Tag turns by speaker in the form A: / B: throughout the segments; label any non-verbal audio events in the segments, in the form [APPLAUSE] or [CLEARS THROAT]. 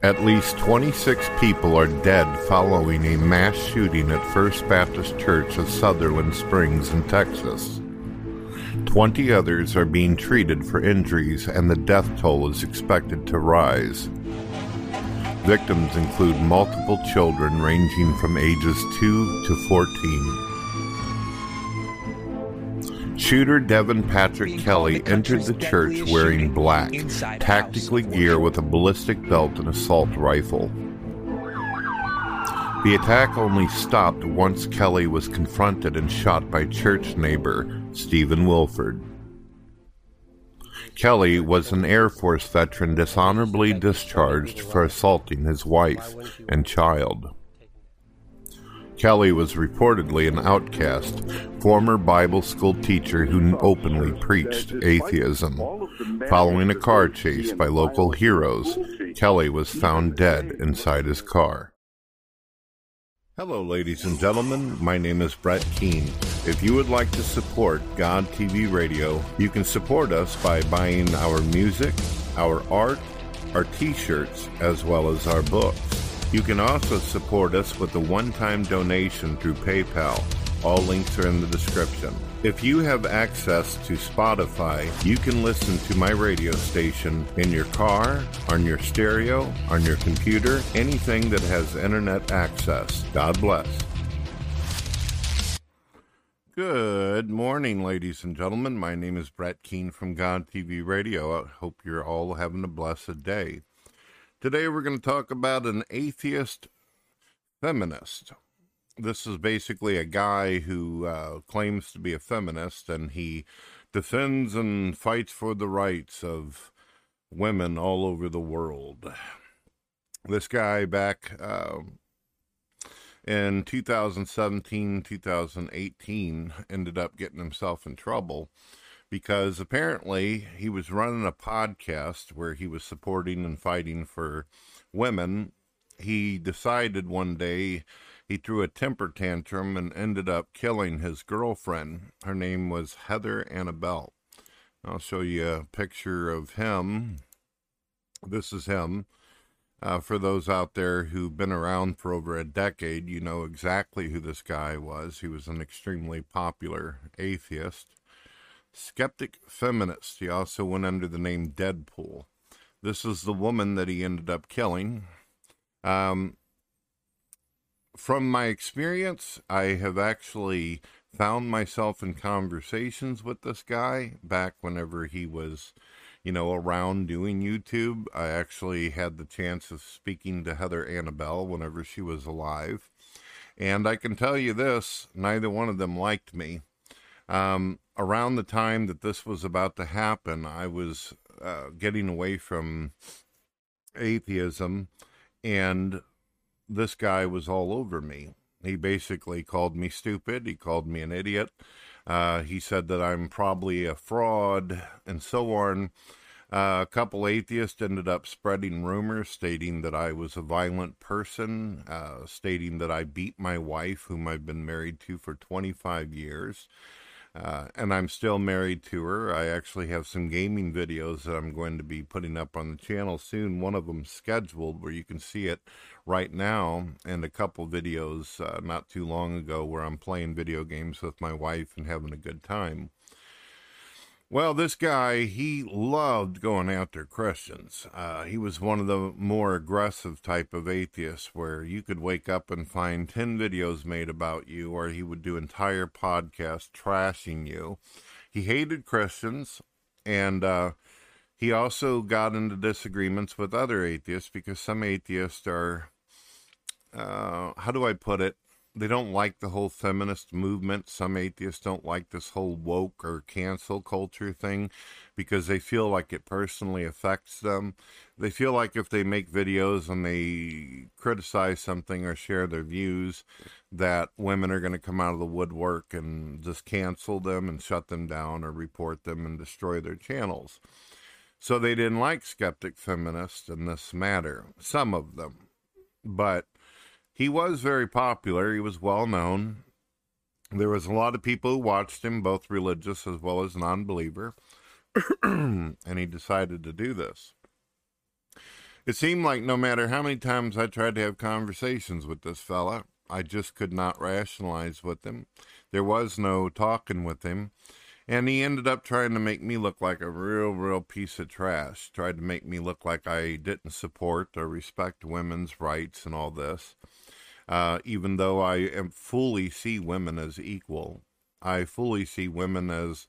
A: At least 26 people are dead following a mass shooting at First Baptist Church of Sutherland Springs in Texas. 20 others are being treated for injuries, and the death toll is expected to rise. Victims include multiple children ranging from ages 2 to 14. Shooter Devin Patrick Kelley entered the church wearing black, tactically gear with a ballistic belt and assault rifle. The attack only stopped once Kelley was confronted and shot by church neighbor Stephen Willeford. Kelley was an Air Force veteran dishonorably discharged for assaulting his wife and child. Kelley was reportedly an outcast, former Bible school teacher who openly preached atheism. Following a car chase by local heroes, Kelley was found dead inside his car. Hello, ladies and gentlemen. My name is Brett Keane. If you would like to support God TV Radio, you can support us by buying our music, our art, our t shirts, as well as our books. You can also support us with a one time donation through PayPal. All links are in the description. If you have access to Spotify, you can listen to my radio station in your car, on your stereo, on your computer, anything that has internet access. God bless. Good morning, ladies and gentlemen. My name is Brett Keane from God TV Radio. I hope you're all having a blessed day. Today we're going to talk about an atheist feminist. This is basically a guy who uh, claims to be a feminist and he defends and fights for the rights of women all over the world. This guy back uh, in 2017, 2018 ended up getting himself in trouble because apparently he was running a podcast where he was supporting and fighting for women. He decided one day he threw a temper tantrum and ended up killing his girlfriend. Her name was Heather Annabelle. I'll show you a picture of him. This is him. Uh, for those out there who've been around for over a decade, you know exactly who this guy was. He was an extremely popular atheist. Skeptic Feminist. He also went under the name Deadpool. This is the woman that he ended up killing. Um, from my experience, I have actually found myself in conversations with this guy back whenever he was, you know, around doing YouTube. I actually had the chance of speaking to Heather Annabelle whenever she was alive. And I can tell you this neither one of them liked me. Um, around the time that this was about to happen, I was uh, getting away from atheism, and this guy was all over me. He basically called me stupid. He called me an idiot. Uh, he said that I'm probably a fraud and so on. Uh, a couple atheists ended up spreading rumors stating that I was a violent person, uh, stating that I beat my wife, whom I've been married to for 25 years. Uh, and I'm still married to her. I actually have some gaming videos that I'm going to be putting up on the channel soon. One of them scheduled where you can see it right now, and a couple videos uh, not too long ago where I'm playing video games with my wife and having a good time. Well, this guy, he loved going after Christians. Uh, he was one of the more aggressive type of atheists where you could wake up and find 10 videos made about you, or he would do entire podcasts trashing you. He hated Christians, and uh, he also got into disagreements with other atheists because some atheists are, uh, how do I put it? They don't like the whole feminist movement. Some atheists don't like this whole woke or cancel culture thing because they feel like it personally affects them. They feel like if they make videos and they criticize something or share their views, that women are going to come out of the woodwork and just cancel them and shut them down or report them and destroy their channels. So they didn't like skeptic feminists in this matter, some of them. But he was very popular. He was well known. There was a lot of people who watched him, both religious as well as non believer. [CLEARS THROAT] and he decided to do this. It seemed like no matter how many times I tried to have conversations with this fella, I just could not rationalize with him. There was no talking with him. And he ended up trying to make me look like a real, real piece of trash. Tried to make me look like I didn't support or respect women's rights and all this. Uh, even though I am fully see women as equal, I fully see women as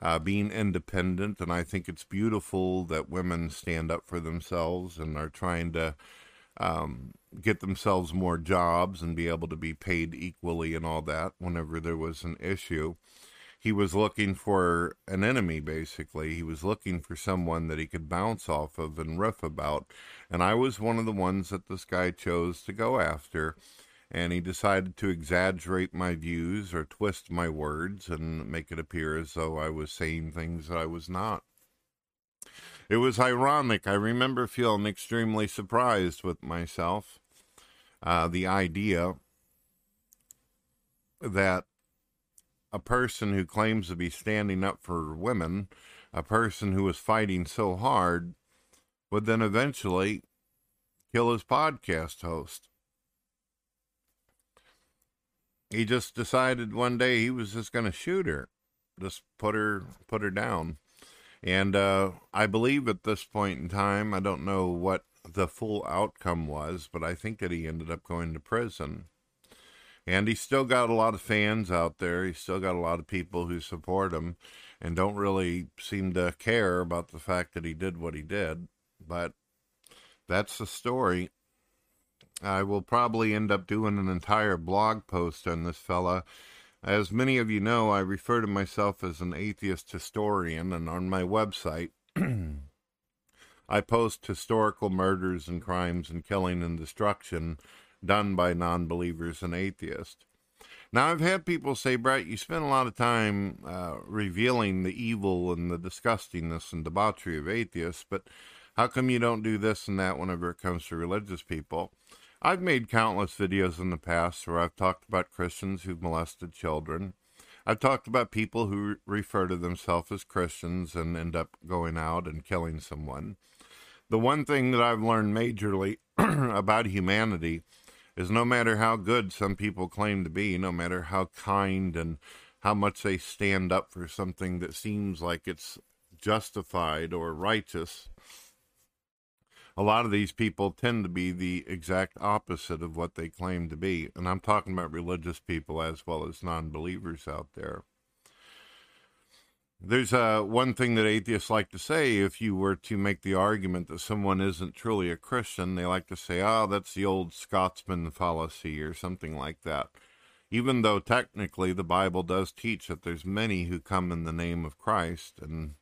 A: uh, being independent, and I think it's beautiful that women stand up for themselves and are trying to um, get themselves more jobs and be able to be paid equally and all that. Whenever there was an issue, he was looking for an enemy, basically. He was looking for someone that he could bounce off of and riff about. And I was one of the ones that this guy chose to go after. And he decided to exaggerate my views or twist my words and make it appear as though I was saying things that I was not. It was ironic. I remember feeling extremely surprised with myself. Uh, the idea that a person who claims to be standing up for women, a person who is fighting so hard, would then eventually kill his podcast host. He just decided one day he was just going to shoot her, just put her put her down. And uh, I believe at this point in time, I don't know what the full outcome was, but I think that he ended up going to prison. And he's still got a lot of fans out there. He's still got a lot of people who support him and don't really seem to care about the fact that he did what he did. But that's the story. I will probably end up doing an entire blog post on this fella. As many of you know, I refer to myself as an atheist historian, and on my website, [CLEARS THROAT] I post historical murders and crimes and killing and destruction done by non believers and atheists. Now, I've had people say, Brett, you spend a lot of time uh, revealing the evil and the disgustingness and debauchery of atheists, but how come you don't do this and that whenever it comes to religious people? I've made countless videos in the past where I've talked about Christians who've molested children. I've talked about people who refer to themselves as Christians and end up going out and killing someone. The one thing that I've learned majorly [CLEARS THROAT] about humanity is no matter how good some people claim to be, no matter how kind and how much they stand up for something that seems like it's justified or righteous, a lot of these people tend to be the exact opposite of what they claim to be. And I'm talking about religious people as well as non believers out there. There's uh, one thing that atheists like to say if you were to make the argument that someone isn't truly a Christian, they like to say, oh, that's the old Scotsman fallacy or something like that. Even though technically the Bible does teach that there's many who come in the name of Christ and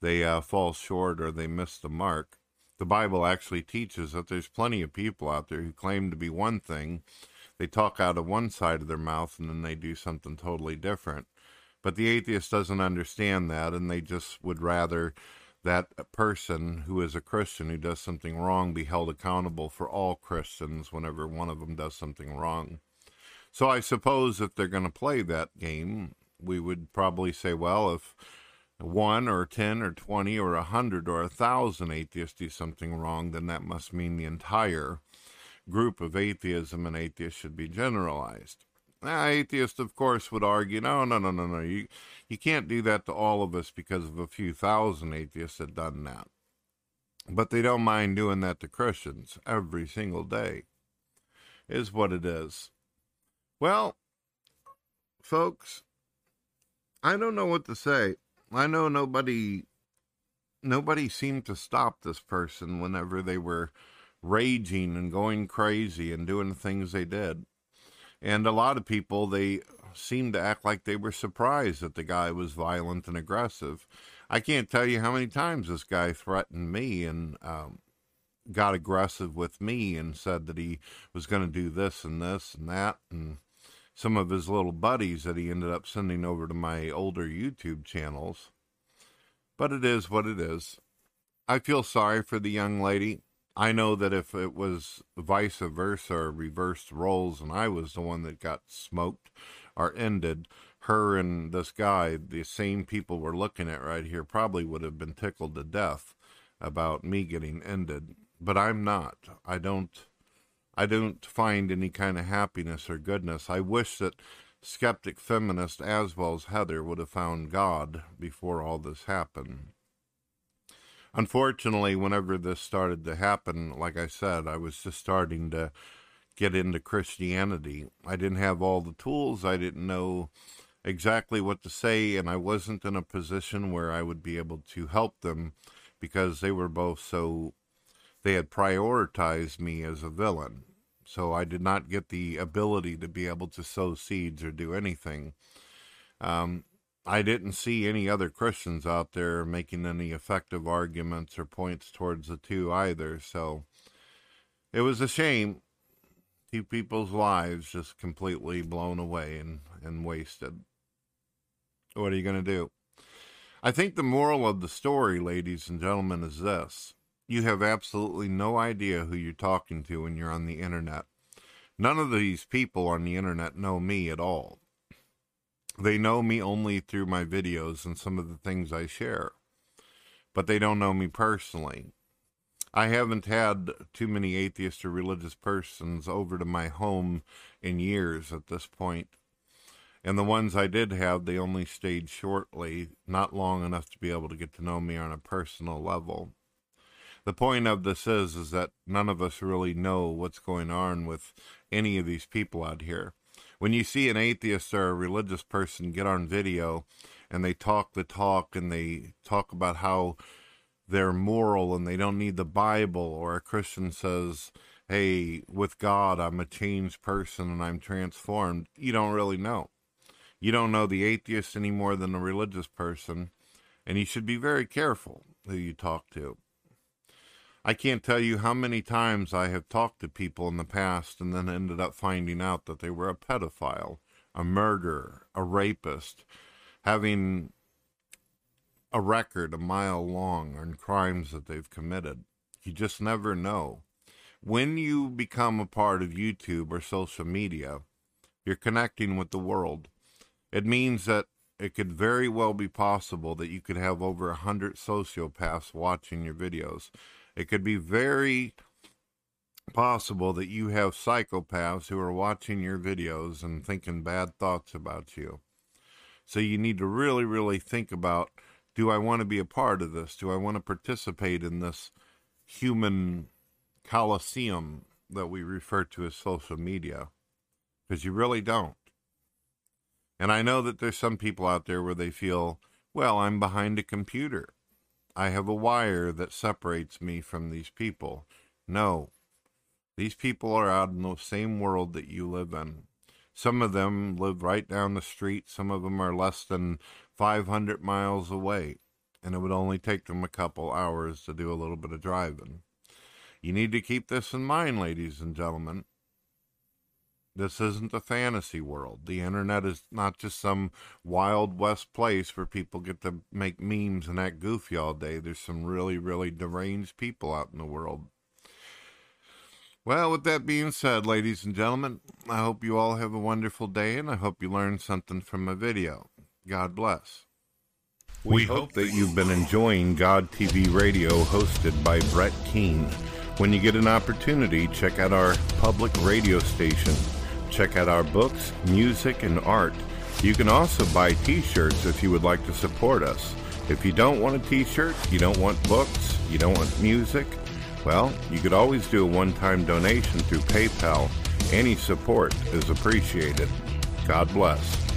A: they uh, fall short or they miss the mark. The Bible actually teaches that there's plenty of people out there who claim to be one thing. They talk out of one side of their mouth and then they do something totally different. But the atheist doesn't understand that, and they just would rather that a person who is a Christian who does something wrong be held accountable for all Christians whenever one of them does something wrong. So I suppose if they're going to play that game, we would probably say, well, if one or 10 or 20 or a 100 or a 1,000 atheists do something wrong, then that must mean the entire group of atheism and atheists should be generalized. Now, atheists, of course, would argue, no, no, no, no, no. You, you can't do that to all of us because of a few thousand atheists that done that. But they don't mind doing that to Christians every single day, is what it is. Well, folks, I don't know what to say. I know nobody nobody seemed to stop this person whenever they were raging and going crazy and doing the things they did. And a lot of people, they seemed to act like they were surprised that the guy was violent and aggressive. I can't tell you how many times this guy threatened me and um, got aggressive with me and said that he was going to do this and this and that. And some of his little buddies that he ended up sending over to my older YouTube channels. But it is what it is. I feel sorry for the young lady. I know that if it was vice versa or reversed roles and I was the one that got smoked or ended, her and this guy, the same people we're looking at right here, probably would have been tickled to death about me getting ended. but I'm not. I don't I don't find any kind of happiness or goodness. I wish that skeptic feminist as well as Heather would have found God before all this happened. Unfortunately, whenever this started to happen, like I said, I was just starting to get into Christianity. I didn't have all the tools. I didn't know exactly what to say, and I wasn't in a position where I would be able to help them because they were both so they had prioritized me as a villain. So I did not get the ability to be able to sow seeds or do anything. Um, I didn't see any other Christians out there making any effective arguments or points towards the two either. So it was a shame. Two people's lives just completely blown away and, and wasted. What are you going to do? I think the moral of the story, ladies and gentlemen, is this you have absolutely no idea who you're talking to when you're on the internet. None of these people on the internet know me at all. They know me only through my videos and some of the things I share, but they don't know me personally. I haven't had too many atheist or religious persons over to my home in years at this point. And the ones I did have, they only stayed shortly, not long enough to be able to get to know me on a personal level the point of this is is that none of us really know what's going on with any of these people out here. When you see an atheist or a religious person get on video and they talk the talk and they talk about how they're moral and they don't need the Bible, or a Christian says, Hey, with God, I'm a changed person and I'm transformed, you don't really know. You don't know the atheist any more than the religious person, and you should be very careful who you talk to. I can't tell you how many times I have talked to people in the past and then ended up finding out that they were a pedophile, a murderer, a rapist, having a record a mile long on crimes that they've committed. You just never know. When you become a part of YouTube or social media, you're connecting with the world. It means that it could very well be possible that you could have over a hundred sociopaths watching your videos it could be very possible that you have psychopaths who are watching your videos and thinking bad thoughts about you. So you need to really, really think about do I want to be a part of this? Do I want to participate in this human coliseum that we refer to as social media? Because you really don't. And I know that there's some people out there where they feel, well, I'm behind a computer. I have a wire that separates me from these people. No, these people are out in the same world that you live in. Some of them live right down the street, some of them are less than 500 miles away, and it would only take them a couple hours to do a little bit of driving. You need to keep this in mind, ladies and gentlemen. This isn't a fantasy world. The internet is not just some wild west place where people get to make memes and act goofy all day. There's some really, really deranged people out in the world. Well, with that being said, ladies and gentlemen, I hope you all have a wonderful day and I hope you learned something from my video. God bless. We, we hope that you've been enjoying God TV Radio hosted by Brett Keane. When you get an opportunity, check out our public radio station Check out our books, music, and art. You can also buy t shirts if you would like to support us. If you don't want a t shirt, you don't want books, you don't want music, well, you could always do a one time donation through PayPal. Any support is appreciated. God bless.